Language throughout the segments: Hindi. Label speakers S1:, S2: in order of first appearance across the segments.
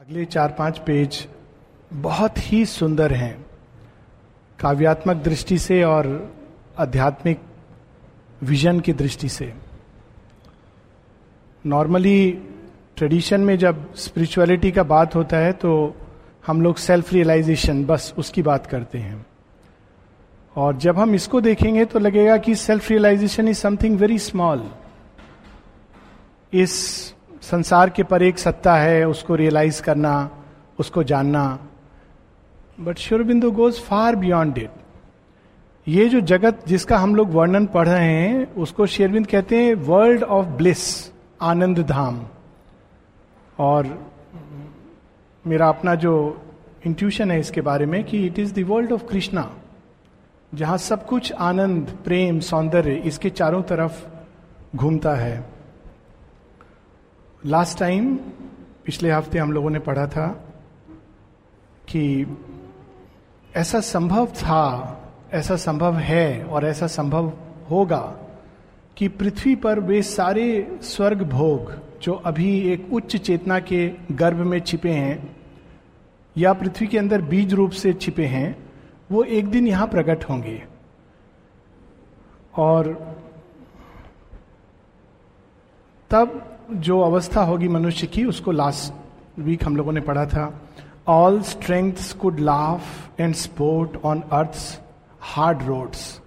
S1: अगले चार पाँच पेज बहुत ही सुंदर हैं। काव्यात्मक दृष्टि से और आध्यात्मिक विजन की दृष्टि से। नॉर्मली ट्रेडिशन में जब स्पिरिचुअलिटी का बात होता है तो हम लोग सेल्फ रियलाइजेशन बस उसकी बात करते हैं। और जब हम इसको देखेंगे तो लगेगा कि self realization is something very small. इस संसार के पर एक सत्ता है, उसको रियलाइज़ करना, उसको जानना। But Sri Aurobindo goes far beyond it ये जो जगत जिसका हम लोग वर्णन पढ़ रहे हैं, उसको शेरविंद कहते हैं वर्ल्ड ऑफ़ ब्लिस आनंद धाम। और मेरा अपना जो इंट्यूशन है इसके बारे में कि it is world of Krishna जहाँ सब कुछ आनंद, प्रेम, सौंदर्य इसके चारों तरफ़ घूमता है। लास्ट टाइम पिछले हफ़्ते हम लोगों ने पढ़ा था कि ऐसा संभव था, ऐसा संभव है और ऐसा संभव होगा कि पृथ्वी पर वे सारे स्वर्ग भोग जो अभी एक उच्च चेतना के गर्भ में छिपे हैं या पृथ्वी के अंदर बीज रूप से छिपे हैं, वो एक दिन यहाँ प्रकट होंगे। और तब जो अवस्था होगी मनुष्य की, उसको लास्ट वीक हम लोगों ने पढ़ा था all strength could laugh and sport on earth hard roads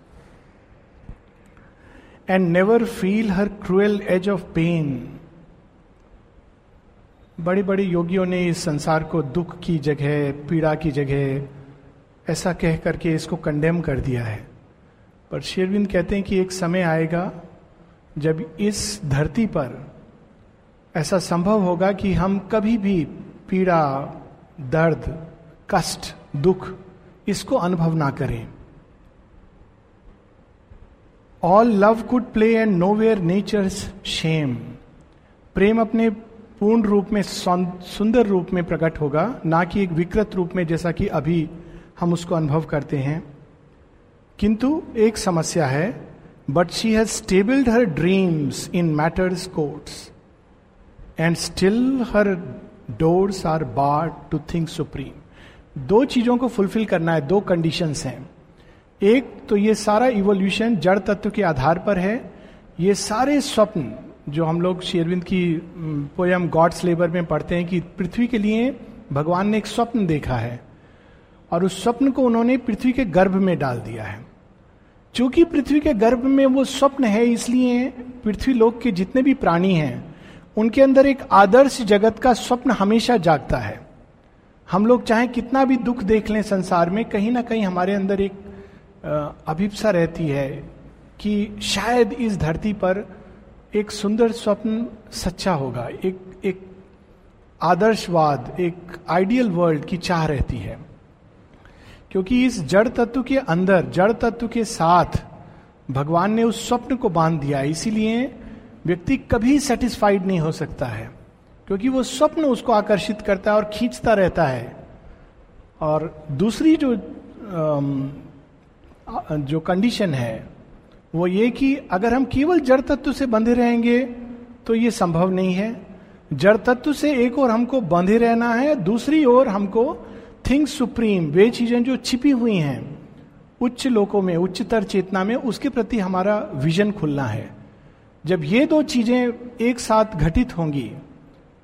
S1: and never feel her cruel edge of pain बड़े बड़े योगियों ने इस संसार को दुख की जगह, पीड़ा की जगह, ऐसा कह करके इसको कंडेम कर दिया है। पर शेरविंद कहते हैं कि एक समय आएगा जब इस धरती पर ऐसा संभव होगा कि हम कभी भी पीड़ा, दर्द, कष्ट, दुख, इसको अनुभव ना करें। All love could play and nowhere nature's shame प्रेम अपने पूर्ण रूप में सुंदर रूप में प्रकट होगा, ना कि एक विकृत रूप में, जैसा कि अभी हम उसको अनुभव करते हैं। किंतु एक समस्या है but she has stabled her dreams in matter's courts and still her doors are bar to think supreme दो चीज़ों को फुलफिल करना है, दो कंडीशंस हैं। एक तो ये सारा इवोल्यूशन जड़ तत्व के आधार पर है। ये सारे स्वप्न जो हम लोग शेरविंद की पोयम गॉड्स लेबर में पढ़ते हैं कि पृथ्वी के लिए भगवान ने एक स्वप्न देखा है। और उस स्वप्न को उन्होंने पृथ्वी के गर्भ में डाल दिया है। चूँकि पृथ्वी के गर्भ में वो स्वप्न है, इसलिए पृथ्वी लोक के जितने भी प्राणी हैं उनके अंदर एक आदर्श जगत का स्वप्न हमेशा जागता है। हम लोग चाहे कितना भी दुख देख लें संसार में, कहीं ना कहीं हमारे अंदर एक अभिप्सा रहती है कि शायद इस धरती पर एक सुंदर स्वप्न सच्चा होगा, एक एक आदर्शवाद, एक आइडियल वर्ल्ड की चाह रहती है। क्योंकि इस जड़ तत्व के अंदर, जड़ तत्व के साथ भगवान ने उस स्वप्न को बाँध दिया, इसीलिए व्यक्ति कभी सेटिस्फाइड नहीं हो सकता है, क्योंकि वो स्वप्न उसको आकर्षित करता है और खींचता रहता है। और दूसरी जो जो कंडीशन है, वो ये कि अगर हम केवल जड़ तत्व से बंधे रहेंगे तो ये संभव नहीं है। जड़ तत्व से एक और हमको बंधे रहना है, दूसरी ओर हमको थिंग सुप्रीम वे चीज़ें जो छिपी हुई हैं, उच्च लोकों में, उच्चतर चेतना में, उसके प्रति हमारा विजन खुलना है। जब ये दो चीज़ें एक साथ घटित होंगी,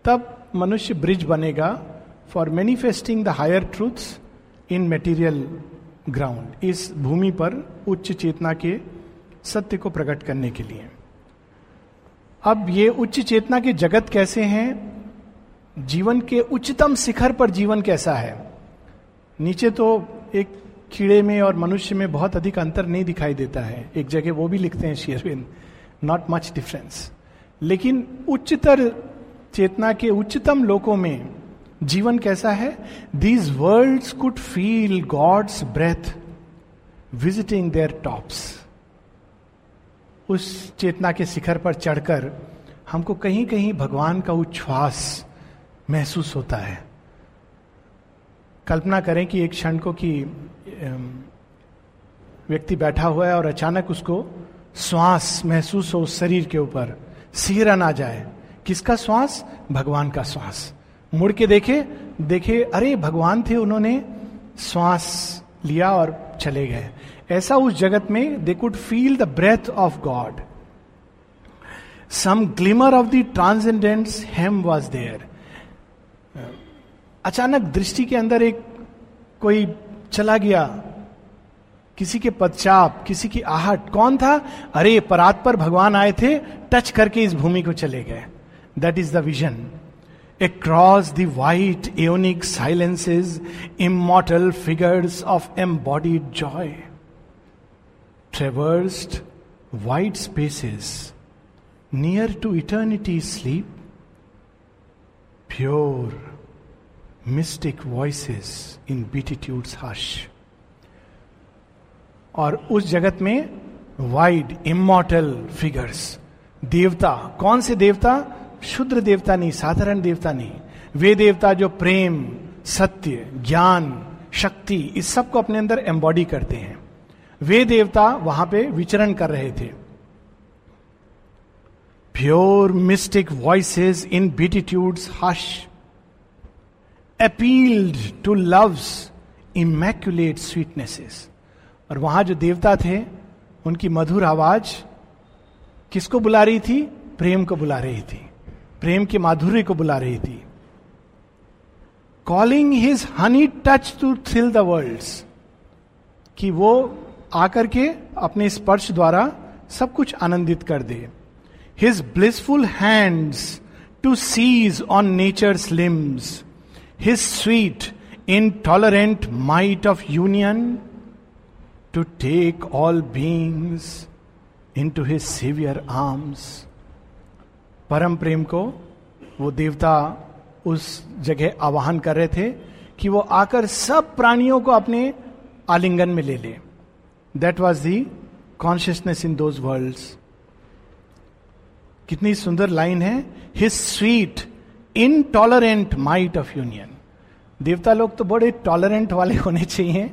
S1: तब मनुष्य ब्रिज बनेगा for manifesting the higher truths in material ground इस भूमि पर उच्च चेतना के सत्य को प्रकट करने के लिए। अब ये उच्च चेतना के जगत कैसे हैं? जीवन के उच्चतम शिखर पर जीवन कैसा है? नीचे तो एक कीड़े में और मनुष्य में बहुत अधिक अंतर नहीं दिखाई देता है। एक जगह वो भी लिखते हैं शेरविंद नॉट मच डिफरेंस लेकिन उच्चतर चेतना के उच्चतम लोकों में जीवन कैसा है? These world could feel God's breath visiting their tops उस चेतना के शिखर पर चढ़कर हमको कहीं कहीं भगवान का उच्छ्वास महसूस होता है। कल्पना करें कि एक क्षण को कि व्यक्ति बैठा हुआ है और अचानक उसको श्वास महसूस हो शरीर के ऊपर, सिहरा ना जाए। किसका श्वास? भगवान का श्वास। मुड़ के देखे देखे, अरे, भगवान थे, उन्होंने श्वास लिया और चले गए। ऐसा उस जगत में they could feel the breath of God some glimmer of the transcendence hem was there अचानक दृष्टि के अंदर एक कोई चला गया। किसी के पदचाप, किसी की आहट, कौन था? अरे, परात पर भगवान आए थे, टच करके इस भूमि को चले गए। That is the vision across दाइट एनिक silences immortal figures of embody joy traverse wide spaces near to eternity sleep pure mystic voices in beatitude hush और उस जगत में वाइड इमोटल फिगर्स देवता, कौन से देवता? शुद्र देवता नहीं, साधारण देवता नहीं. वे देवता जो प्रेम, सत्य, ज्ञान, शक्ति, इस सबको अपने अंदर एम्बॉडी करते हैं. वे देवता वहाँ पे विचरण कर रहे थे. Pure mystic voices in beatitudes hush appealed to love's immaculate sweetnesses और वहाँ जो देवता थे, उनकी मधुर आवाज़ किसको बुला रही थी? प्रेम को बुला रही थी। प्रेम के माधुर्य को बुला रही थी। Calling his honey touch to thrill the world कि वो आकर के अपने स्पर्श द्वारा सब कुछ आनंदित कर दे। His blissful hands to seize on nature's limbs his sweet intolerant might of union take all beings into his saviour arms परम प्रेम को वो देवता उस जगह आवाहन कर रहे थे कि वो आकर सब प्राणियों को अपने आलिंगन में ले ले। That was the consciousness in those world कितनी सुंदर लाइन है। His sweet intolerant might of union देवता लोग तो बड़े टॉलरेंट वाले होने चाहिए।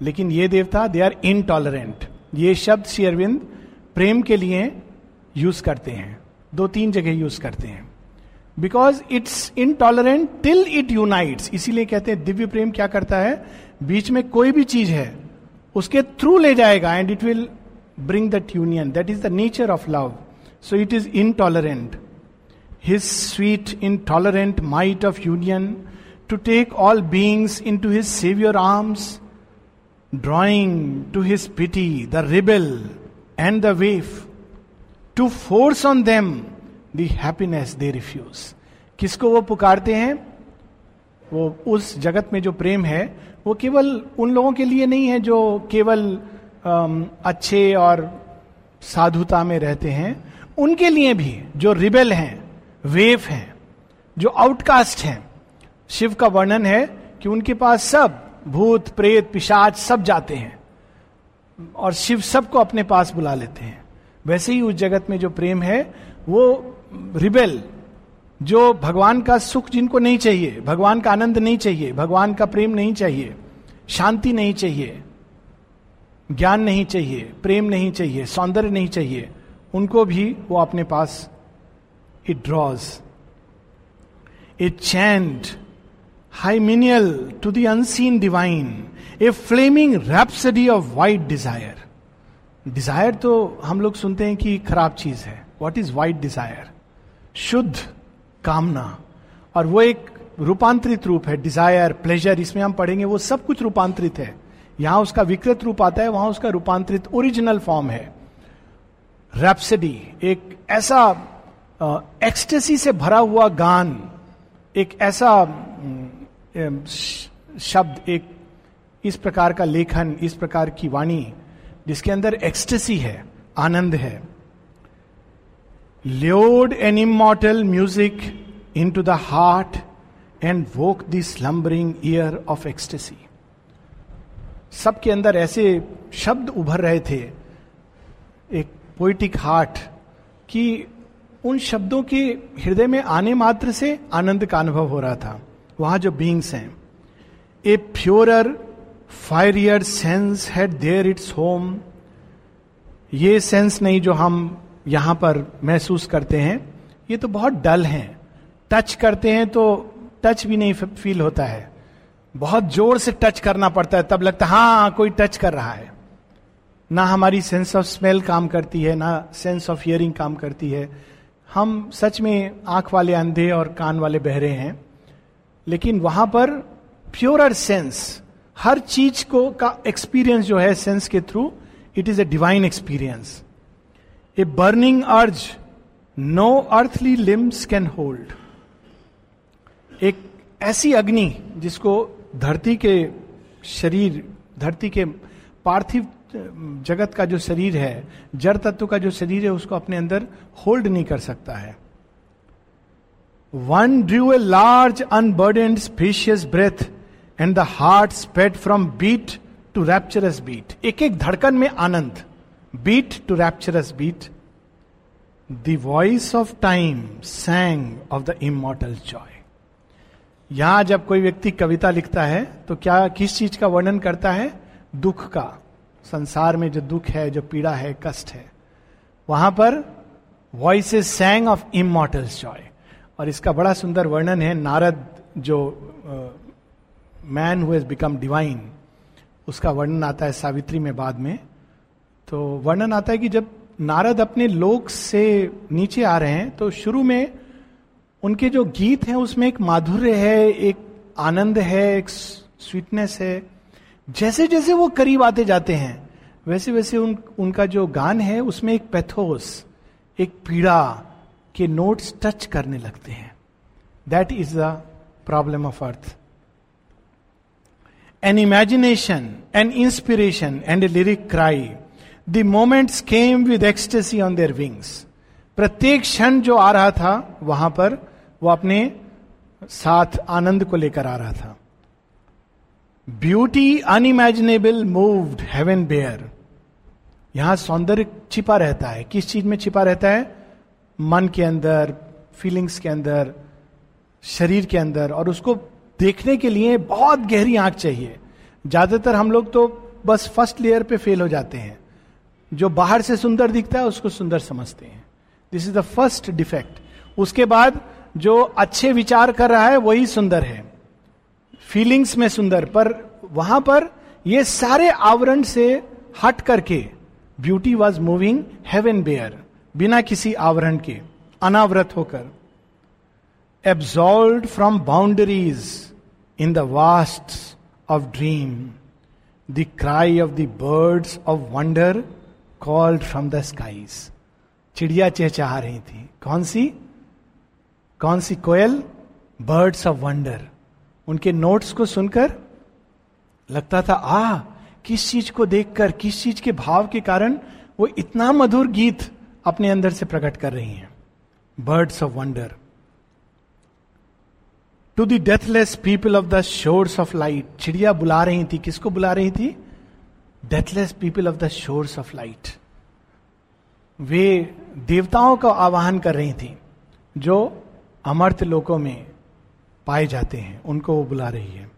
S1: लेकिन ये देवता दे आर इनटॉलरेंट ये शब्द श्री अरविंद प्रेम के लिए यूज़ करते हैं। दो तीन जगह यूज़ करते हैं। Because it's intolerant till it unites इसीलिए कहते हैं, दिव्य प्रेम क्या करता है? बीच में कोई भी चीज़ है, उसके थ्रू ले जाएगा and it will bring that union that is the nature of love so it is intolerant his sweet intolerant might of union to take all beings into his saviour arms drawing to his pity the rebel and the waif to force on them happiness they refuse किसको वो पुकारते हैं? वो उस जगत में जो प्रेम है, वो केवल उन लोगों के लिए नहीं है जो केवल अच्छे और साधुता में रहते हैं। उनके लिए भी जो रिबेल हैं वेव हैं, जो आउटकास्ट हैं, शिव का वर्णन है कि उनके पास सब भूत, प्रेत, पिशाच सब जाते हैं। और शिव सबको अपने पास बुला लेते हैं। वैसे ही उस जगत में जो प्रेम है, वो रिबेल, जो भगवान का सुख जिनको नहीं चाहिए, भगवान का आनंद नहीं चाहिए, भगवान का प्रेम नहीं चाहिए, शांति नहीं चाहिए, ज्ञान नहीं चाहिए, प्रेम नहीं चाहिए, सौंदर्य नहीं चाहिए, उनको भी वो अपने पास it draws it chained hymeneal to the unseen divine a flaming rhapsody of white desire desire तो हम लोग सुनते हैं कि खराब चीज़ है। वॉट इज़ वाइट डिज़ायर शुद्ध, कामना। और वो एक रूपांतरित रूप है डिज़ायर प्लेजर इसमें हम पढ़ेंगे, वो सब कुछ रूपांतरित है। यहाँ उसका विकृत रूप आता है, वहाँ उसका रूपांतरित ओरिजिनल फॉर्म है। रैप्सडी एक ऐसा एक्सटेसी से भरा हुआ गान, एक ऐसा शब्द एक इस प्रकार का लेखन, इस प्रकार की वाणी, जिसके अंदर एक्सटेसी है, आनंद है। Lured an immortal music into the heart and woke the slumbering ear of ecstasy सबके अंदर ऐसे शब्द उभर रहे थे, एक पोइटिक हार्ट कि उन शब्दों के हृदय में आने मात्र से आनंद का अनुभव हो रहा था। वहाँ जो बींग्स हैं a purer fierier sense had there its home ये सेंस नहीं जो हम यहाँ पर महसूस करते हैं, ये तो बहुत डल हैं। टच करते हैं तो टच भी नहीं फील होता है। बहुत ज़ोर से टच करना पड़ता है, तब लगता है हाँ कोई टच कर रहा है। ना हमारी सेंस ऑफ़ स्मेल काम करती है, ना सेंस ऑफ़ हियरिंग काम करती है। हम सच में आँख वाले अंधे और कान वाले बहरे हैं। लेकिन वहाँ पर प्योरर सेंस हर चीज़ को का एक्सपीरियंस जो है सेंस के through it is a divine experience a burning urge no earthly limbs can hold एक ऐसी अग्नि जिसको धरती के शरीर, धरती के पार्थिव, जगत का जो शरीर है, जड़ तत्व का जो शरीर है, उसको अपने अंदर होल्ड नहीं कर सकता है। One drew a large unburdened spacious breath and the heart sped from beat to rapturous beat एक एक धड़कन में आनंद। Beat to rapturous beat the voice of time sang of the immortal joy यहाँ जब कोई व्यक्ति कविता लिखता है तो क्या, किस चीज़ का वर्णन करता है? दुख का। संसार में जो दुख है, जो पीड़ा है, कष्ट है, वहाँ पर voice is sang of immortal joy और इसका बड़ा सुंदर वर्णन है, नारद जो मैन हैज़ बिकम डिवाइन उसका वर्णन आता है सावित्री में बाद में। तो वर्णन आता है कि जब नारद अपने लोक से नीचे आ रहे हैं तो शुरू में उनके जो गीत हैं, उसमें एक माधुर्य है, एक आनंद है, एक स्वीटनेस है। जैसे जैसे वो करीब आते जाते हैं वैसे वैसे उन, उनका जो गान है, उसमें एक पैथोस, एक पीड़ा के नोट्स टच करने लगते हैं। That is the problem of earth an imagination an inspiration and a lyric cry the moments came with ecstasy on their wings प्रत्येक क्षण जो आ रहा था, वहाँ पर वो अपने साथ आनंद को लेकर आ रहा था। Beauty unimaginable moved heaven bare यहाँ सौंदर्य छिपा रहता है। किस चीज़ में छिपा रहता है? मन के अंदर फीलिंग्स के अंदर, शरीर के अंदर, और उसको देखने के लिए बहुत गहरी आँख चाहिए। ज़्यादातर हम लोग तो बस फ़र्स्ट लेयर पे फेल हो जाते हैं। जो बाहर से सुंदर दिखता है, उसको सुंदर समझते हैं। This is the first defect उसके बाद जो अच्छे विचार कर रहा है, वही सुंदर है। फीलिंग्स में सुंदर, पर वहाँ पर ये सारे आवरण से हट करके beauty was moving heaven bare बिना किसी आवरण के, अनावृत होकर absolve from boundaries in the vast of dream the cry of the birds of wonder called from the skies चिड़िया चहचहा रही थी। कौन सी? कौन सी कोयल? बर्ड्स ऑफ़ वंडर उनके नोट्स को सुनकर लगता था आ किस चीज़ को देखकर, किस चीज़ के भाव के कारण वो इतना मधुर गीत अपने अंदर से प्रकट कर रही हैं। Birds of wonder to the deathless people of the shores of light चिड़िया बुला रही थी। किसको बुला रही थी? Deathless people of the shores of light वे देवताओं का आवाहन कर रही थी, जो अमर्थ लोकों में पाए जाते हैं। उनको वो बुला रही है।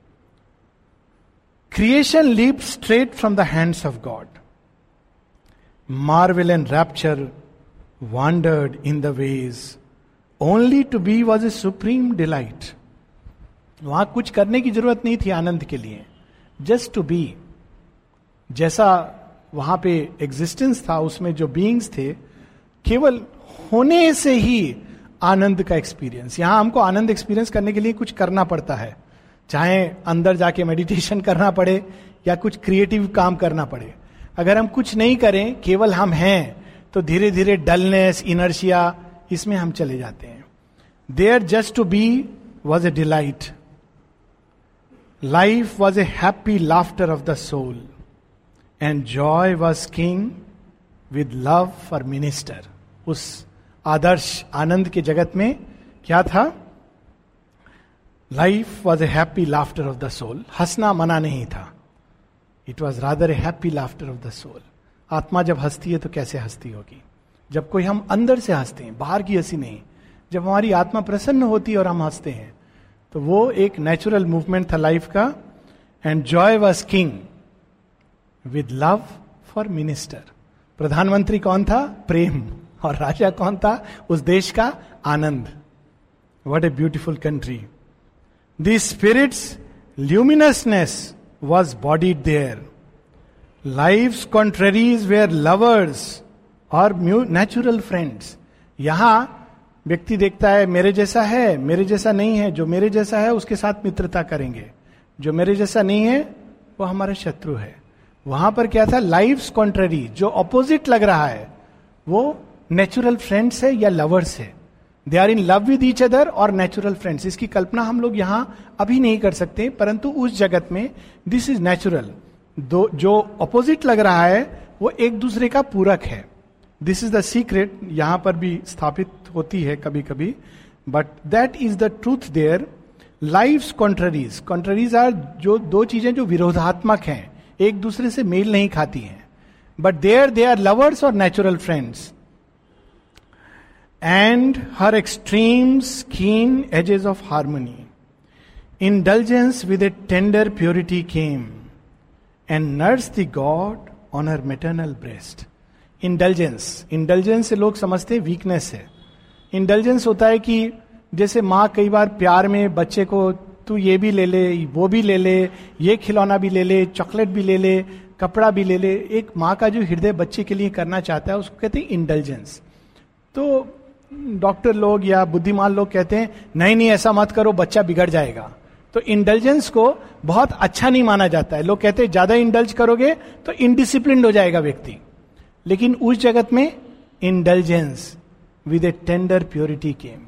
S1: Creation leap straight from the hands of God marvel and rapture wandered in the ways only to be was a supreme delight वहाँ कुछ करने की ज़रूरत नहीं थी आनंद के लिए जस्ट टू बी जैसा वहाँ पे एग्जिस्टेंस था, उसमें जो बींग्स थे, केवल होने से ही आनंद का एक्सपीरियंस यहाँ हमको आनंद एक्सपीरियंस करने के लिए कुछ करना पड़ता है। चाहे अंदर जाके मेडिटेशन करना पड़े या कुछ क्रिएटिव काम करना पड़े। अगर हम कुछ नहीं करें, केवल हम हैं तो धीरे धीरे डलनेस इनर्शिया इसमें हम चले जाते हैं। There just to be was a delight life was a happy laughter of the soul and joy was king with love for minister उस आदर्श आनंद के जगत में क्या था? Life was a happy laughter of the soul हंसना मना नहीं था। It was rather a happy laughter of the soul आत्मा जब हंसती है तो कैसे हंसती होगी? जब कोई हम अंदर से हँसते हैं, बाहर की हँसी नहीं, जब हमारी आत्मा प्रसन्न होती है और हम हँसते हैं तो वो एक नेचुरल मूवमेंट था लाइफ का and joy was king with love for minister प्रधानमंत्री कौन था? प्रेम. और राजा कौन था? उस देश का आनंद. What a beautiful country the spirit's luminousness was bodied there life contraries were lovers और नेचुरल फ्रेंड्स यहाँ व्यक्ति देखता है, मेरे जैसा है, मेरे जैसा नहीं है, जो मेरे जैसा है, उसके साथ मित्रता करेंगे। जो मेरे जैसा नहीं है, वो हमारा शत्रु है। वहाँ पर क्या था? लाइफ कॉन्ट्ररी जो अपोजिट लग रहा है, वो नेचुरल फ्रेंड्स है या लवर्स है। They are in love with each other और नेचुरल फ्रेंड्स इसकी कल्पना हम लोग यहाँ अभी नहीं कर सकते, परंतु उस जगत में दिस इज़ नेचुरल दो, जो अपोजिट लग रहा है, वो एक दूसरे का पूरक है। दिस इज़ द सीक्रेट यहाँ पर भी स्थापित होती है कभी कभी but that is the truth there life contraries contraries are जो दो चीज़ें जो विरोधात्मक हैं, एक दूसरे से मेल नहीं खाती हैं। But there they are lovers और natural friends and her extremes keen edges of harmony indulgence with a tender purity came and nurse the god on her maternal breast indulgence indulgence से लोग समझते हैं वीकनेस है. इंडल्जेंस होता है कि जैसे माँ कई बार प्यार में बच्चे को तू ये भी ले ले, वो भी ले ले, ये खिलौना भी ले ले चॉकलेट भी ले ले, कपड़ा भी ले ले। एक माँ का जो हृदय बच्चे के लिए करना चाहता है, उसको कहते हैं इंटेलिजेंस तो डॉक्टर लोग या बुद्धिमान लोग कहते हैं, नहीं नहीं, ऐसा मत करो, बच्चा बिगड़ जाएगा। तो इंटेलिजेंस को बहुत अच्छा नहीं माना जाता है। लोग कहते हैं, ज़्यादा इंडल्ज करोगे तो इनडिसिप्लिन हो जाएगा व्यक्ति। लेकिन उस जगत में intelligence with a tender purity came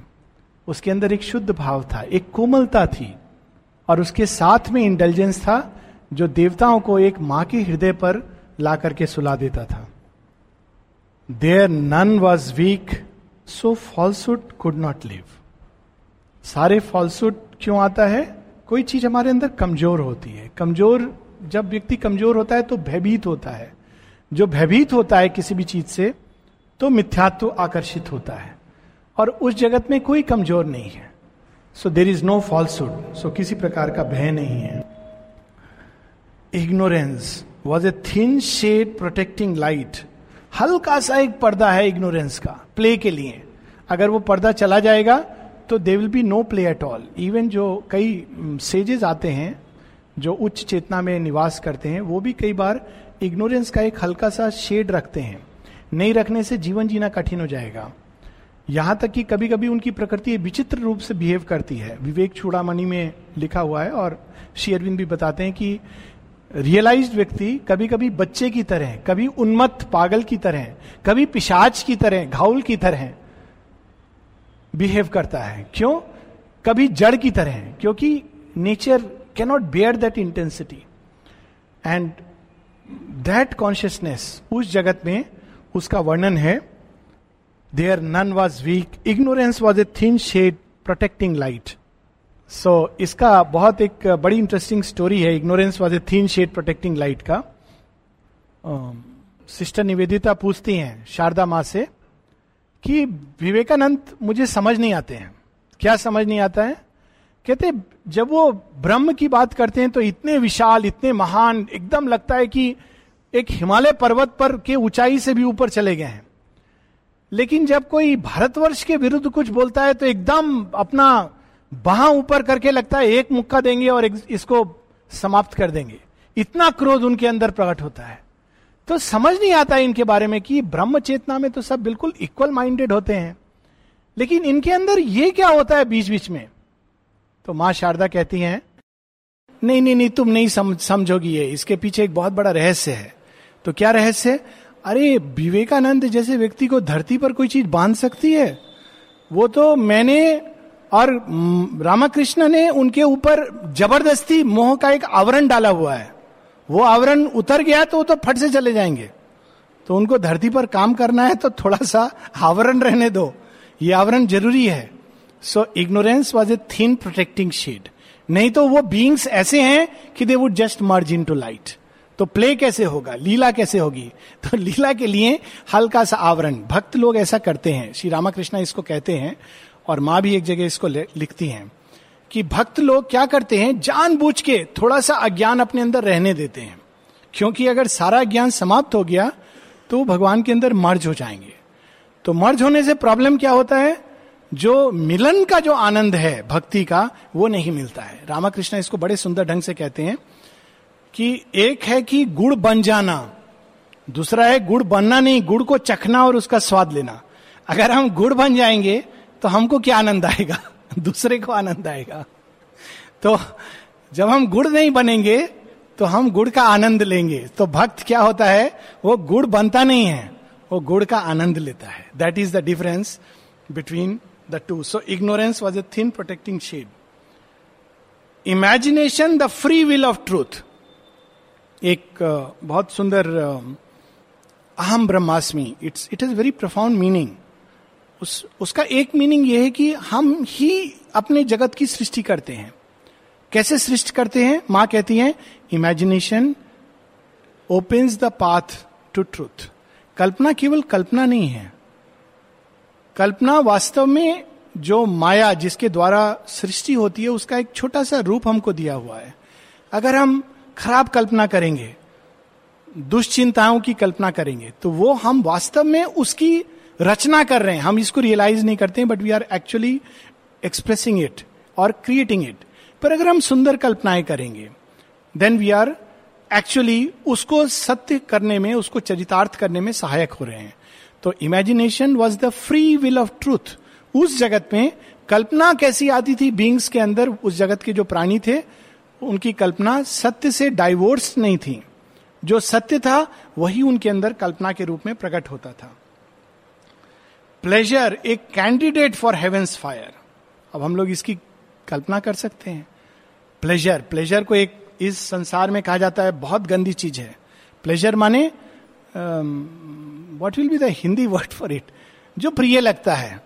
S1: उसके अंदर एक शुद्ध भाव था, एक कोमलता थी, और उसके साथ में इंटेलिजेंस था, जो देवताओं को एक माँ के हृदय पर ला करके सुला देता था। There none was weak so falsehood could not live सारे फॉल्सुड क्यों आता है? कोई चीज़ हमारे अंदर कमज़ोर होती है। कमज़ोर, जब व्यक्ति कमज़ोर होता है तो भयभीत होता है। जो भयभीत होता है किसी भी चीज़ से तो मिथ्यात्व आकर्षित होता है। और उस जगत में कोई कमज़ोर नहीं है। So there is no falsehood so किसी प्रकार का भय नहीं है। Ignorance was a thin shade protecting light हल्का सा एक पर्दा है इग्नोरेंस का प्ले के लिए। अगर वो पर्दा चला जाएगा तो they will be no play at all even जो कई सेजेस mm, आते हैं जो उच्च चेतना में निवास करते हैं वो भी कई बार इग्नोरेंस का एक हल्का सा शेड रखते हैं। नहीं रखने से जीवन जीना कठिन हो जाएगा। यहाँ तक कि कभी कभी उनकी प्रकृति विचित्र रूप से बिहेव करती है। विवेक चूड़ामणि में लिखा हुआ है और श्री अरविंद भी बताते हैं कि रियलाइज़ व्यक्ति कभी कभी बच्चे की तरह कभी उन्मत्त पागल की तरह कभी पिशाच की तरह घाउल की तरह बिहेव करता है। क्यों? कभी जड़ की तरह है, क्योंकि nature cannot bear that intensity and that consciousness उस जगत में उसका वर्णन है there none was weak ignorance was a thin shade protecting light so इसका बहुत एक बड़ी इंटरेस्टिंग स्टोरी है ignorance was a thin shade protecting light का। सिस्टर निवेदिता पूछती हैं, शारदा माँ से कि विवेकानंद मुझे समझ नहीं आते हैं। क्या समझ नहीं आता है? कहते, जब वो ब्रह्म की बात करते हैं तो इतने विशाल, इतने महान, एकदम लगता है कि एक हिमालय पर्वत पर के ऊंचाई से भी ऊपर चले गए हैं। लेकिन जब कोई भारतवर्ष के विरुद्ध कुछ बोलता है तो एकदम अपना बाह ऊपर करके लगता है, एक मुक्का देंगे और इसको समाप्त कर देंगे। इतना क्रोध उनके अंदर प्रकट होता है। तो समझ नहीं आता इनके बारे में कि ब्रह्म चेतना में तो सब बिल्कुल इक्वल माइंडेड होते हैं। लेकिन इनके अंदर ये क्या होता है बीच बीच में? तो माँ शारदा कहती हैं नहीं नहीं नहीं तुम नहीं सम, समझोगी ये। इसके पीछे एक बहुत बड़ा रहस्य है। तो क्या रहस्य अरे विवेकानंद जैसे व्यक्ति को धरती पर कोई चीज़ बाँध सकती है? वो तो मैंने और रामाकृष्ण ने उनके ऊपर ज़बरदस्ती मोह का एक आवरण डाला हुआ है। वो आवरण उतर गया तो वो तो फट से चले जाएँगे। तो उनको धरती पर काम करना है तो थोड़ा सा आवरण रहने दो। ये आवरण ज़रूरी है। So ignorance was a thin protecting shade नहीं तो वो बींग्स ऐसे हैं कि they would just merge into light तो प्ले कैसे होगा? लीला कैसे होगी? तो लीला के लिए हल्का सा आवरण। भक्त लोग ऐसा करते हैं। श्री रामाकृष्ण इसको कहते हैं और माँ भी एक जगह इसको लिखती हैं। कि भक्त लोग क्या करते हैं? जानबूझ के थोड़ा सा अज्ञान अपने अंदर रहने देते हैं। क्योंकि अगर सारा ज्ञान समाप्त हो गया तो भगवान के अंदर मर्ज हो जाएँगे। तो मर्ज होने से प्रॉब्लम क्या होता है? जो मिलन का जो आनंद है भक्ति का, वो नहीं मिलता है। रामाकृष्ण इसको बड़े सुंदर ढंग से कहते हैं कि एक है कि गुड़ बन जाना, दूसरा है गुड़ बनना नहीं, गुड़ को चखना और उसका स्वाद लेना। अगर हम गुड़ बन जाएँगे तो हमको क्या आनंद आएगा? दूसरे को आनंद आएगा। तो जब हम गुड़ नहीं बनेंगे तो हम गुड़ का आनंद लेंगे। तो भक्त क्या होता है? वो गुड़ बनता नहीं है वो गुड़ का आनंद लेता है। That is the difference between the two so ignorance was a thin protecting shade imagination the free will of truth एक uh, बहुत सुंदर uh, अहम ब्रह्मास्मि it's it is very profound meaning उस, उसका एक मीनिंग यह है कि हम ही अपने जगत की सृष्टि करते हैं। कैसे सृष्टि करते हैं? माँ कहती है imagination opens the path to truth कल्पना केवल कल्पना नहीं है। कल्पना वास्तव में जो माया जिसके द्वारा सृष्टि होती है, उसका एक छोटा सा रूप हमको दिया हुआ है। अगर हम खराब कल्पना करेंगे, दुश्चिंताओं की कल्पना करेंगे तो वो हम वास्तव में उसकी रचना कर रहे हैं। हम इसको रियलाइज़ नहीं करते हैं but we are actually expressing it और क्रिएटिंग इट पर अगर हम सुंदर कल्पनाएँ करेंगे देन वी आर एक्चुअली उसको सत्य करने में, उसको चरितार्थ करने में सहायक हो रहे हैं। तो imagination was the free will of truth उस जगत में कल्पना कैसी आती थी? बींग्स के अंदर उस जगत के जो प्राणी थे, उनकी कल्पना सत्य से डाइवोर्स नहीं थी। जो सत्य था, वही उनके अंदर कल्पना के रूप में प्रकट होता था। प्लेजर एक कैंडिडेट फॉर हेवेंस फायर अब हम लोग इसकी कल्पना कर सकते हैं। प्लेजर प्लेजर को एक इस संसार में कहा जाता है, बहुत गंदी चीज़ है। प्लेजर माने what will be the Hindi word for it जो प्रिय लगता है।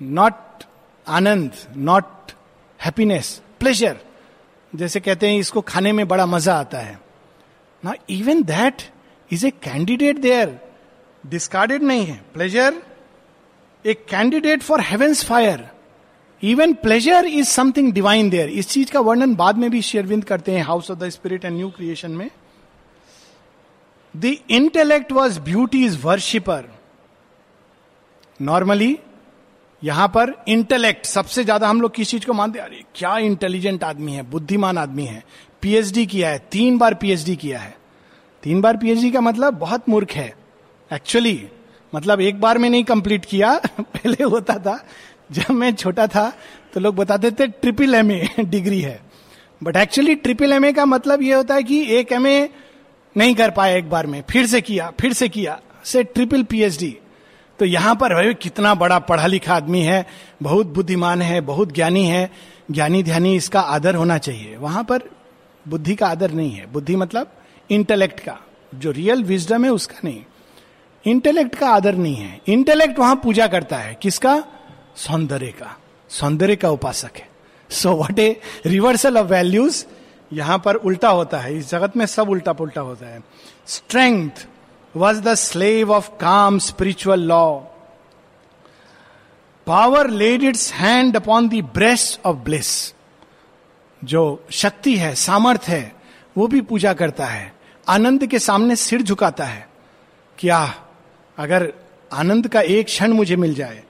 S1: नॉट आनंद नॉट हैप्पीनेस प्लेजर जैसे कहते हैं, इसको खाने में बड़ा मज़ा आता है। ना even that is a candidate there discarded नहीं है. Pleasure a candidate for heavens fire even pleasure is something divine there इस चीज़ का वर्णन बाद में भी शेरविंद करते हैं house of the spirit and new creation में. The intellect was beauty is worshipper normally यहाँ पर इंटेलेक्ट सबसे ज़्यादा हम लोग किस चीज़ को मानते अरे, क्या इंटेलिजेंट आदमी है, बुद्धिमान आदमी है. पीएचडी किया है, तीन बार पीएचडी किया है. तीन बार पीएचडी का मतलब बहुत मूर्ख है. एक्चुअली मतलब एक बार में नहीं कंप्लीट किया, पहले होता था। जब मैं छोटा था तो लोग बताते थे ट्रिपल एम ए डिग्री है। But actually triple M A का मतलब ये होता है कि एक एम ए नहीं कर पाया एक बार में। फिर से किया, फिर से किया, से ट्रिपल पीएचडी तो यहाँ पर भाई कितना बड़ा पढ़ा लिखा आदमी है, बहुत बुद्धिमान है, बहुत ज्ञानी है। ज्ञानी ध्यानी इसका आदर होना चाहिए। वहाँ पर बुद्धि का आदर नहीं है। बुद्धि मतलब इंटेलेक्ट का। जो रियल विजडम है, उसका नहीं। इंटेलेक्ट का आदर नहीं है। इंटेलेक्ट वहाँ पूजा करता है। किसका? सौंदर्य का। सौंदर्य का उपासक है। So what a reversal of values यहाँ पर उल्टा होता है। इस जगत में सब उल्टा पुल्टा होता है। Strength was the slave of calm spiritual law power laid its hand upon the breast of bliss जो शक्ति है सामर्थ है, वो भी पूजा करता है। आनंद के सामने सिर झुकाता है क्या अगर आनंद का एक क्षण मुझे मिल जाए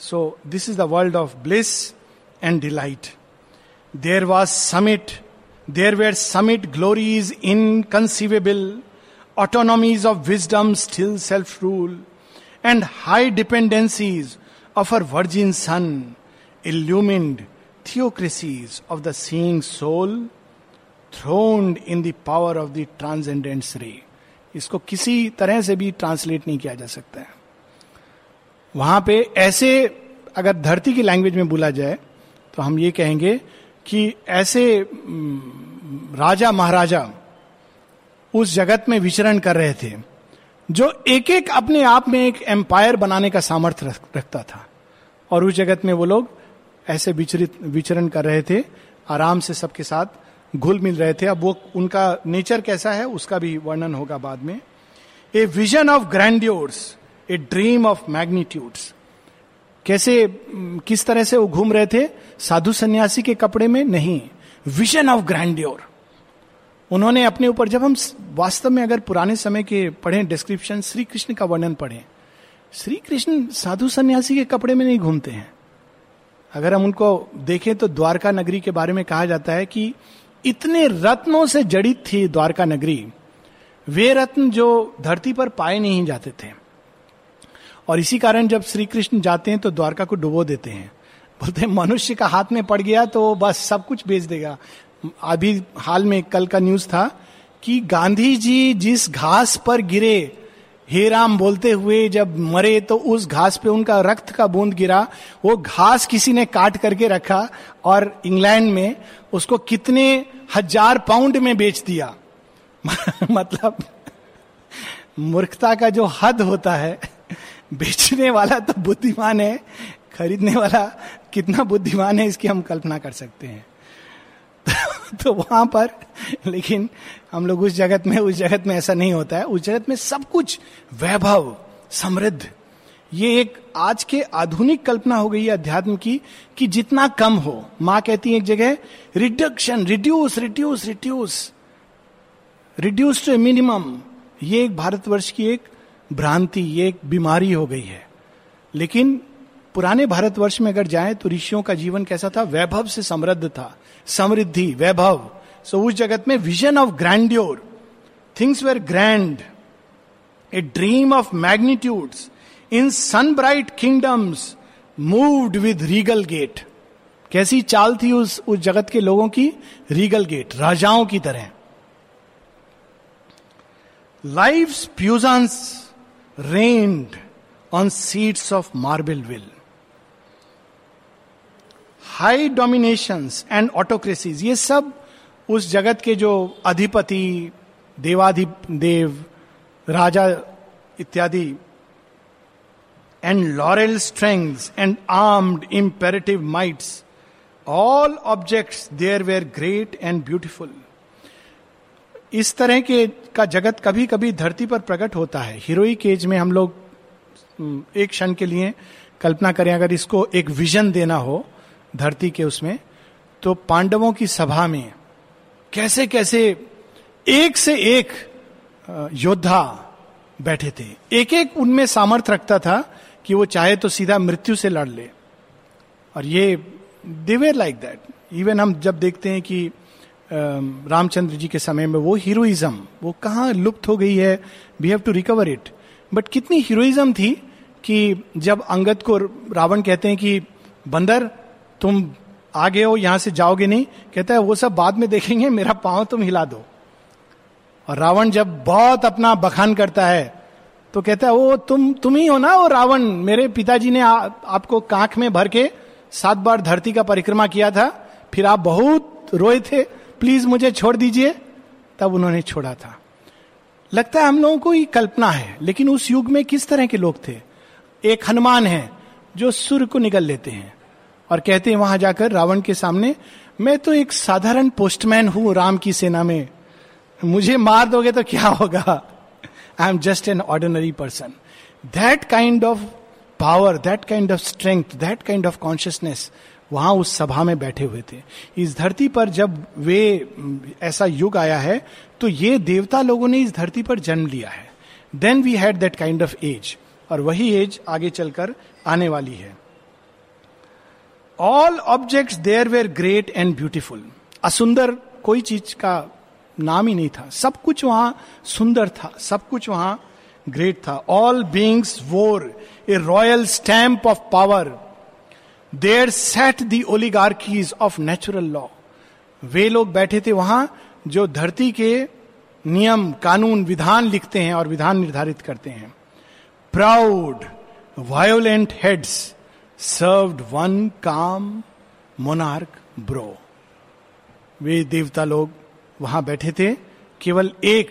S1: so this is the world of bliss and delight there was summit there were summit glories inconceivable autonomies of wisdom still self rule and high dependencies of our virgin sun illumined theocracies of the seeing soul throned in the power of the transcendent's ray इसको किसी तरह से भी ट्रांसलेट नहीं किया जा सकता है। वहाँ पे ऐसे अगर धरती की लैंग्वेज में बोला जाए तो हम ये कहेंगे कि ऐसे राजा महाराजा उस जगत में विचरण कर रहे थे, जो एक एक अपने आप में एक एम्पायर बनाने का सामर्थ्य रखता था। और उस जगत में वो लोग ऐसे विचरित, विचरण कर रहे थे, आराम से सबके साथ घुल मिल रहे थे। अब वो, उनका नेचर कैसा है, उसका भी वर्णन होगा बाद में। A vision of grandeurs a dream of magnitudes कैसे किस तरह से वो घूम रहे थे? साधु सन्यासी के कपड़े में नहीं। विजन ऑफ़ ग्रैंड्योर उन्होंने अपने ऊपर, जब हम वास्तव में अगर पुराने समय के पढ़े डिस्क्रिप्शन श्री कृष्ण का वर्णन पढ़े श्री कृष्ण साधु सन्यासी के कपड़े में नहीं घूमते हैं। अगर हम उनको देखें तो द्वारका नगरी के बारे में कहा जाता है कि इतने रत्नों से जड़ित थी द्वारका नगरी। वे रत्न जो धरती पर पाए नहीं जाते थे। और इसी कारण जब श्री कृष्ण जाते हैं तो द्वारका को डुबो देते हैं। बोलते हैं, मनुष्य का हाथ में पड़ गया तो बस सब कुछ बेच देगा। अभी हाल में कल का न्यूज़ था कि गांधी जी जिस घास पर गिरे हे राम बोलते हुए जब मरे तो उस घास पे उनका रक्त का बूंद गिरा। वो घास किसी ने काट करके रखा और इंग्लैंड में उसको कितने हज़ार पाउंड में बेच दिया। मतलब मूर्खता का जो हद होता है, बेचने वाला तो बुद्धिमान है, खरीदने वाला कितना बुद्धिमान है, इसकी हम कल्पना कर सकते हैं। तो वहाँ पर, लेकिन हम लोग उस जगत में, उस जगत में ऐसा नहीं होता है। उस जगत में सब कुछ वैभव, समृद्ध। ये एक आज के आधुनिक कल्पना हो गई है अध्यात्म की, कि जितना कम हो। माँ कहती है एक जगह reduction reduce reduce reduce reduce to minimum ये एक भारतवर्ष की एक भ्रांति, ये एक बीमारी हो गई है। लेकिन पुराने भारतवर्ष में अगर जाए तो ऋषियों का जीवन कैसा था? वैभव से समृद्ध था। समृद्धि, वैभव। सो उस जगत में vision of grandeur things were grand a dream of magnitudes in sun bright kingdoms moved with regal gait कैसी चाल थी उस उस जगत के लोगों की? रीगल गेट राजाओं की तरह। Life puissance reigned on seats of marble will high domination and autocracies ये सब उस जगत के जो अधिपति, देवाधि, देव, राजा इत्यादि and laurelled strengths and armed imperative mights all objects there were great and beautiful इस तरह के, का जगत कभी कभी धरती पर प्रकट होता है। हीरोइक एज में हम लोग, एक क्षण के लिए कल्पना करें, अगर इसको एक विजन देना हो धरती के उसमें तो पांडवों की सभा में कैसे कैसे एक से एक योद्धा बैठे थे। एक एक उनमें सामर्थ्य रखता था कि वो चाहे तो सीधा मृत्यु से लड़ ले। और ये देवेर लाइक दैट इवन हम जब देखते हैं कि रामचंद्र जी के समय में वो हीरोइज्म वो कहाँ लुप्त हो गई है we have to recover it but कितनी हीरोइज्म थी कि जब अंगद को रावण कहते हैं कि, बंदर तुम आगे हो यहाँ से जाओगे नहीं। कहता है वो सब बाद में देखेंगे मेरा पाँव तुम हिला दो। और रावण जब बहुत अपना बखान करता है तो कहता है वो तुम तुम ही हो ना वो रावण? मेरे पिताजी ने आ, आपको कांख में भर के सात बार धरती का परिक्रमा किया था। फिर आप बहुत रोए थे प्लीज़ मुझे छोड़ दीजिए। तब उन्होंने छोड़ा था। लगता है हम लोगों को ही कल्पना है लेकिन उस युग में किस तरह के लोग थे? एक हनुमान है जो सूर्य को निकल लेते हैं। और कहते हैं वहाँ जाकर रावण के सामने, मैं तो एक साधारण पोस्टमैन हूँ राम की सेना में। मुझे मार दोगे तो क्या होगा? I am just an ordinary person that kind of power that kind of strength that kind of consciousness वहाँ उस सभा में बैठे हुए थे। इस धरती पर जब वे, ऐसा युग आया है तो ये देवता लोगों ने इस धरती पर जन्म लिया है। Then we had that kind of age और वही एज आगे चलकर आने वाली है। All objects there were great and beautiful असुंदर कोई चीज़ का नाम ही नहीं था। सब कुछ वहाँ सुंदर था। सब कुछ वहाँ ग्रेट था। All beings wore a royal stamp of power there sat the oligarchies of natural law वे लोग बैठे थे वहाँ जो धरती के नियम, कानून, विधान लिखते हैं और विधान निर्धारित करते हैं। Proud violent heads served one calm monarch brow वे देवता लोग वहाँ बैठे थे, केवल एक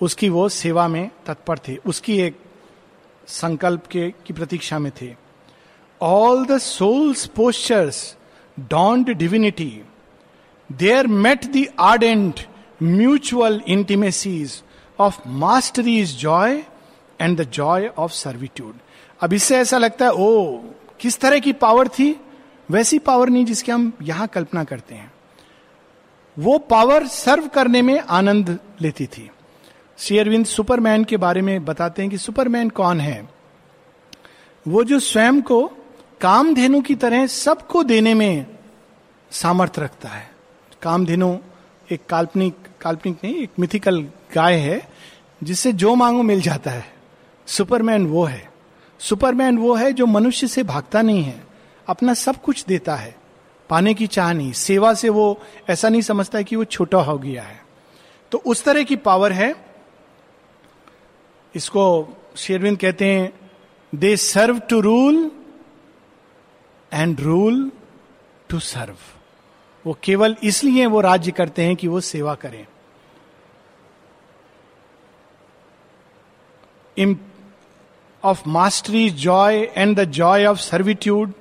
S1: उसकी वो सेवा में तत्पर थे, उसकी एक संकल्प के, की प्रतीक्षा में थे। All the souls postures donned divinity there met the ardent mutual intimacies of mastery's joy and the joy of servitude अब इससे ऐसा लगता है, ओ किस तरह की पावर थी, वैसी पावर नहीं जिसकी हम यहाँ कल्पना करते हैं। वो पावर सर्व करने में आनंद लेती थी। श्री अरविंद सुपरमैन के बारे में बताते हैं कि सुपरमैन कौन है। वो जो स्वयं को कामधेनु की तरह सबको देने में सामर्थ्य रखता है। कामधेनु एक काल्पनिक काल्पनिक नहीं, एक मिथिकल गाय है, जिससे जो मांगो मिल जाता है, सुपरमैन वो है। सुपरमैन वो है जो मनुष्य से भागता नहीं है, अपना सब कुछ देता है। पाने की चाह नहीं, सेवा से वो ऐसा नहीं समझता है कि वो छोटा हो गया है। तो उस तरह की पावर है। इसको शेरविंद कहते हैं they serve to rule and rule to serve वो केवल इसलिए वो राज्य करते हैं कि वो सेवा करें। Of mastery joy and the joy of servitude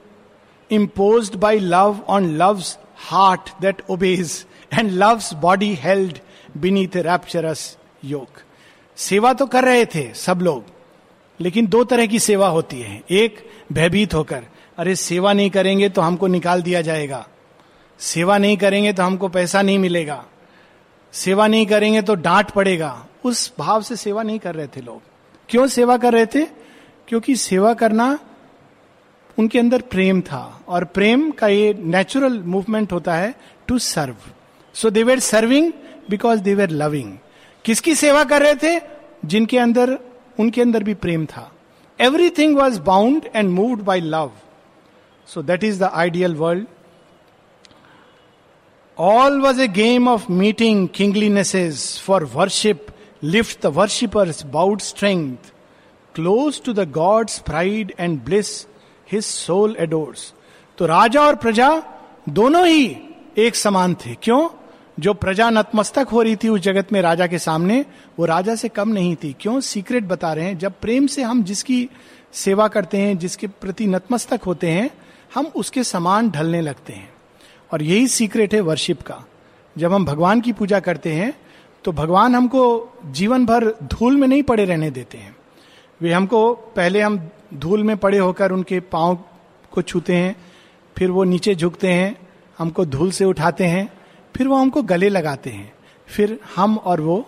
S1: imposed by love on love's heart that obeys and love's body held beneath rapturous yoke सेवा तो कर रहे थे सब लोग, लेकिन दो तरह की सेवा होती है। एक, भयभीत होकर। अरे, सेवा नहीं करेंगे तो हमको निकाल दिया जाएगा। सेवा नहीं करेंगे तो हमको पैसा नहीं मिलेगा। सेवा नहीं करेंगे तो डांट पड़ेगा। उस भाव से सेवा नहीं कर रहे थे लोग। क्यों सेवा कर रहे थे? क्योंकि सेवा करना उनके अंदर प्रेम था और प्रेम का ये नेचुरल मूवमेंट होता है to serve so they were serving because they were loving किसकी सेवा कर रहे थे? जिनके अंदर, उनके अंदर भी प्रेम था। Everything was bound and moved by love so that is the ideal world all was a game of meeting kinglinesses for worship lifts the worshipper's bowed strength close to the god's pride and bliss his soul adores तो राजा और प्रजा दोनों ही एक समान थे। क्यों? जो प्रजा नतमस्तक हो रही थी उस जगत में राजा के सामने, वो राजा से कम नहीं थी। क्यों? सीक्रेट बता रहे हैं, जब प्रेम से हम जिसकी सेवा करते हैं, जिसके प्रति नतमस्तक होते हैं, हम उसके समान ढलने लगते हैं। और यही सीक्रेट है वर्शिप का। जब हम भगवान की पूजा करते हैं तो भगवान हमको जीवन भर धूल में नहीं पड़े रहने देते हैं। वे हमको पहले हम धूल में पड़े होकर उनके पाँव को छूते हैं, फिर वो नीचे झुकते हैं, हमको धूल से उठाते हैं, फिर वो हमको गले लगाते हैं, फिर हम और वो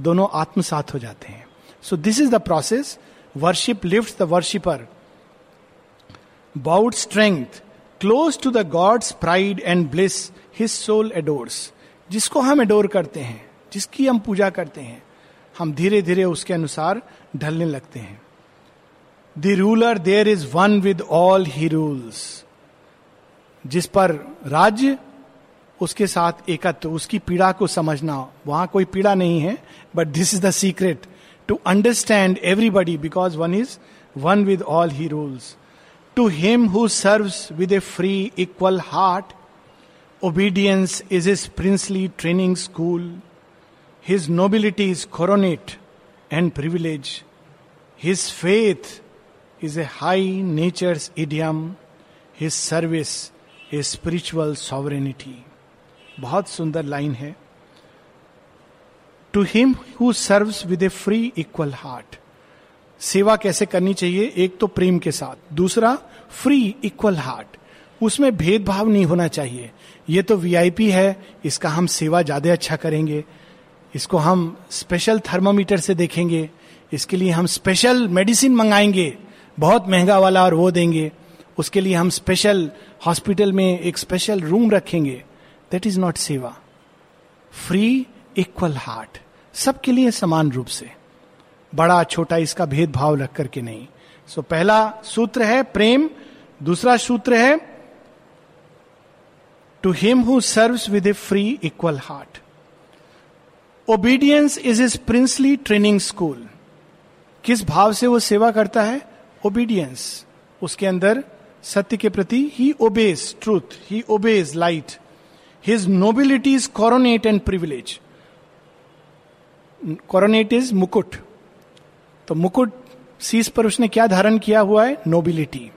S1: दोनों आत्मसात हो जाते हैं। So this is the process worship lift the worshipper bowed strength close to the god's pride and bliss his soul adores जिसको हम एडोर करते हैं, जिसकी हम पूजा करते हैं हम धीरे धीरे उसके अनुसार ढलने लगते हैं। The ruler there is one with all he rules जिस पर राज्य उसके साथ एकत्व, उसकी पीड़ा को समझना। वहाँ कोई पीड़ा नहीं है but this is the secret to understand everybody because one is one with all he rules to him who serve with a free equal heart obedience is is princely training school his nobility is coronet and privilege his faith is a high nature's idiom his service a spiritual sovereignty बहुत सुंदर लाइन है। To him who serve with a free equal heart सेवा कैसे करनी चाहिए? एक तो प्रेम के साथ। दूसरा फ्री इक्वल हार्ट उसमें भेदभाव नहीं होना चाहिए। ये तो वीआईपी है, इसका हम सेवा ज़्यादा अच्छा करेंगे। इसको हम स्पेशल थर्मोमीटर से देखेंगे। इसके लिए हम स्पेशल मेडिसिन मंगाएँगे। बहुत महँगा वाला और वो देंगे। उसके लिए हम स्पेशल हॉस्पिटल में एक स्पेशल रूम रखेंगे। दैट इज़ नॉट सेवा। फ्री इक्वल हार्ट सबके लिए समान रूप से। बड़ा छोटा इसका भेदभाव रख करके नहीं। सो so, पहला सूत्र है प्रेम। दूसरा सूत्र है to him who serve with a free equal heart obedience is is princely training school किस भाव से वो सेवा करता है? ओबीडियंस उसके अंदर सत्य के प्रति he obeys truth he obeys light his nobility is coronet and privilege coronet is मुकुट. तो मुकुट शीस पर उसने क्या धारण किया हुआ है? नोबिलिटी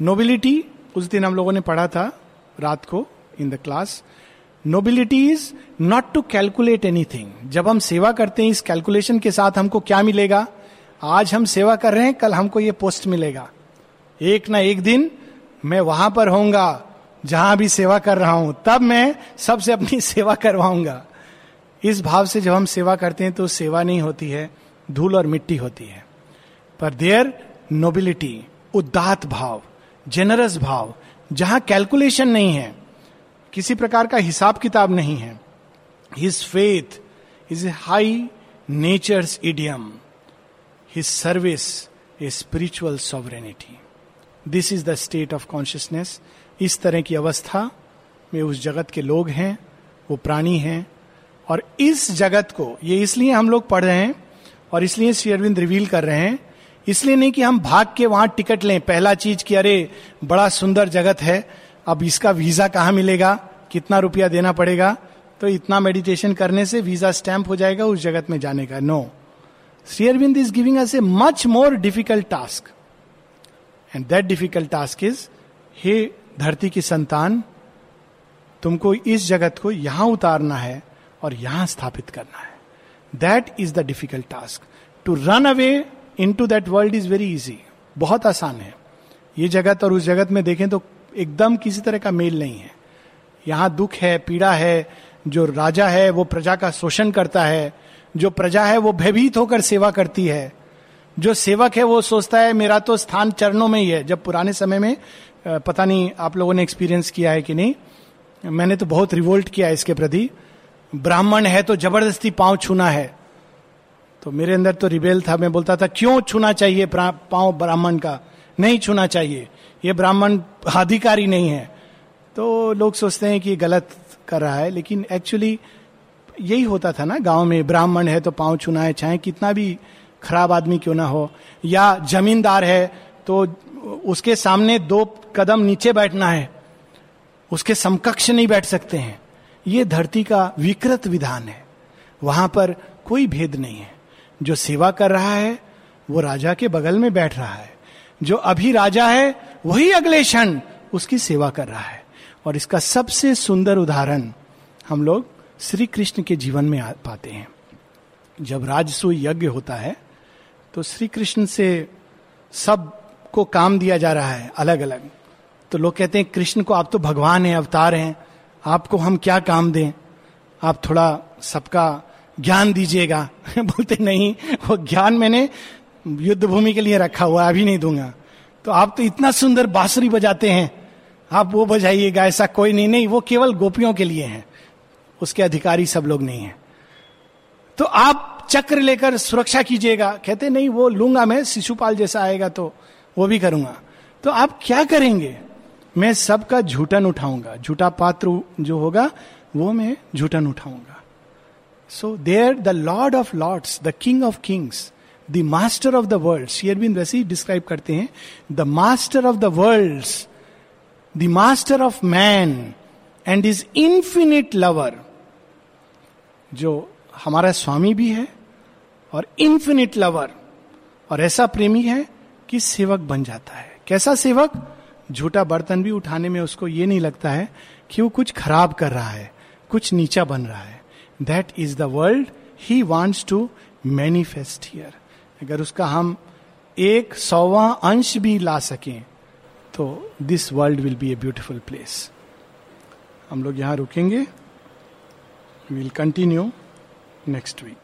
S1: नोबिलिटी उस दिन हम लोगों ने पढ़ा था रात को in the class nobility is not to calculate anything जब हम सेवा करते हैं, इस कैलकुलेशन के साथ हमको क्या मिलेगा? आज हम सेवा कर रहे हैं, कल हमको ये पोस्ट मिलेगा। एक ना एक दिन मैं वहाँ पर होऊँगा, जहाँ भी सेवा कर रहा हूँ, तब मैं सबसे अपनी सेवा करवाऊँगा। इस भाव से जब हम सेवा करते हैं तो सेवा नहीं होती है, धूल और मिट्टी होती है। पर देयर नोबिलिटी उदात भाव जेनरस भाव, जहाँ कैलकुलेशन नहीं है किसी प्रकार का हिसाब किताब नहीं है। His faith is a high nature's idiom his service a spiritual sovereignty this is the state of consciousness इस तरह की अवस्था में उस जगत के लोग हैं, वो प्राणी हैं। और इस जगत को, ये इसलिए हम लोग पढ़ रहे हैं और इसलिए श्री अरविंद रिवील कर रहे हैं। इसलिए नहीं कि हम भाग के वहाँ टिकट लें, पहला चीज़ कि अरे, बड़ा सुंदर जगत है अब इसका वीज़ा कहाँ मिलेगा? कितना रुपया देना पड़ेगा? तो इतना मेडिटेशन करने से वीज़ा स्टैंप हो जाएगा उस जगत में जाने का। No Shri is giving us a much more difficult task and that difficult task is हे धरती की संतान, तुमको इस जगत को यहाँ उतारना है और यहाँ स्थापित करना है। That is the difficult task to run away into that world is very easy बहुत आसान है। ये जगत और उस जगत में देखें तो एकदम किसी तरह का मेल नहीं है। यहाँ दुख है, पीड़ा है, जो राजा है वो प्रजा का शोषण करता है, जो प्रजा है वो भयभीत होकर सेवा करती है। जो सेवक है वो सोचता है, मेरा तो स्थान चरणों में ही है। जब पुराने समय में पता नहीं आप लोगों ने एक्सपीरियंस किया है कि नहीं, मैंने तो बहुत रिवोल्ट किया इसके प्रति। ब्राह्मण है तो ज़बरदस्ती पाँव छूना है। तो मेरे अंदर तो रिबेल था। मैं बोलता था, क्यों छूना चाहिए पाँव ब्राह्मण का? नहीं छूना चाहिए। ये ब्राह्मण अधिकारी नहीं है। तो लोग सोचते हैं कि गलत कर रहा है, लेकिन एक्चुअली यही होता था ना गाँव में, ब्राह्मण है तो पाँव छूना है, चाहे कितना भी खराब आदमी क्यों ना हो, या जमींदार है तो उसके सामने दो कदम नीचे बैठना है, उसके समकक्ष नहीं बैठ सकते हैं। ये धरती का विकृत विधान है। वहाँ पर कोई भेद नहीं है। जो सेवा कर रहा है, वो राजा के बगल में बैठ रहा है। जो अभी राजा है, वही अगले क्षण उसकी सेवा कर रहा है। और इसका सबसे सुंदर उदाहरण हम लोग श्री कृष्ण के जीवन में पाते हैं। जब राजसु यज्ञ होता है तो श्री कृष्ण से सबको काम दिया जा रहा है अलग अलग तो लोग कहते हैं, कृष्ण को आप तो भगवान हैं, अवतार हैं, आपको हम क्या काम दें? आप थोड़ा सबका ज्ञान दीजिएगा। बोलते, नहीं, वो ज्ञान मैंने युद्ध भूमि के लिए रखा हुआ अभी नहीं दूँगा। तो आप तो इतना सुंदर बांसुरी बजाते हैं। आप वो बजाइएगा ऐसा कोई नहीं नहीं, वो केवल गोपियों के लिए है। उसके अधिकारी सब लोग नहीं है। तो आप चक्र लेकर सुरक्षा कीजिएगा। कहते, नहीं, वो लूँगा मैं, शिशुपाल जैसा आएगा तो वो भी करूँगा। तो आप क्या करेंगे? मैं सबका झूठन उठाऊँगा। झूठा पात्र जो होगा, वो मैं झूठन उठाऊँगा। So there the Lord of Lord's the king of Kings the master of the world शेयरबिन वैसे ही डिस्क्राइब करते हैं the master of the world the master of man and is infinite lover जो हमारा स्वामी भी है और इंफिनिट लवर और ऐसा प्रेमी है कि सेवक बन जाता है। कैसा सेवक? झूठा बर्तन भी उठाने में उसको ये नहीं लगता है कि वो कुछ खराब कर रहा है, कुछ नीचा बन रहा है। That is the world he wants to manifest here अगर उसका हम एक सौवा अंश भी ला सकें तो this world will be a beautiful place हम लोग यहाँ रुकेंगे। Will continue next week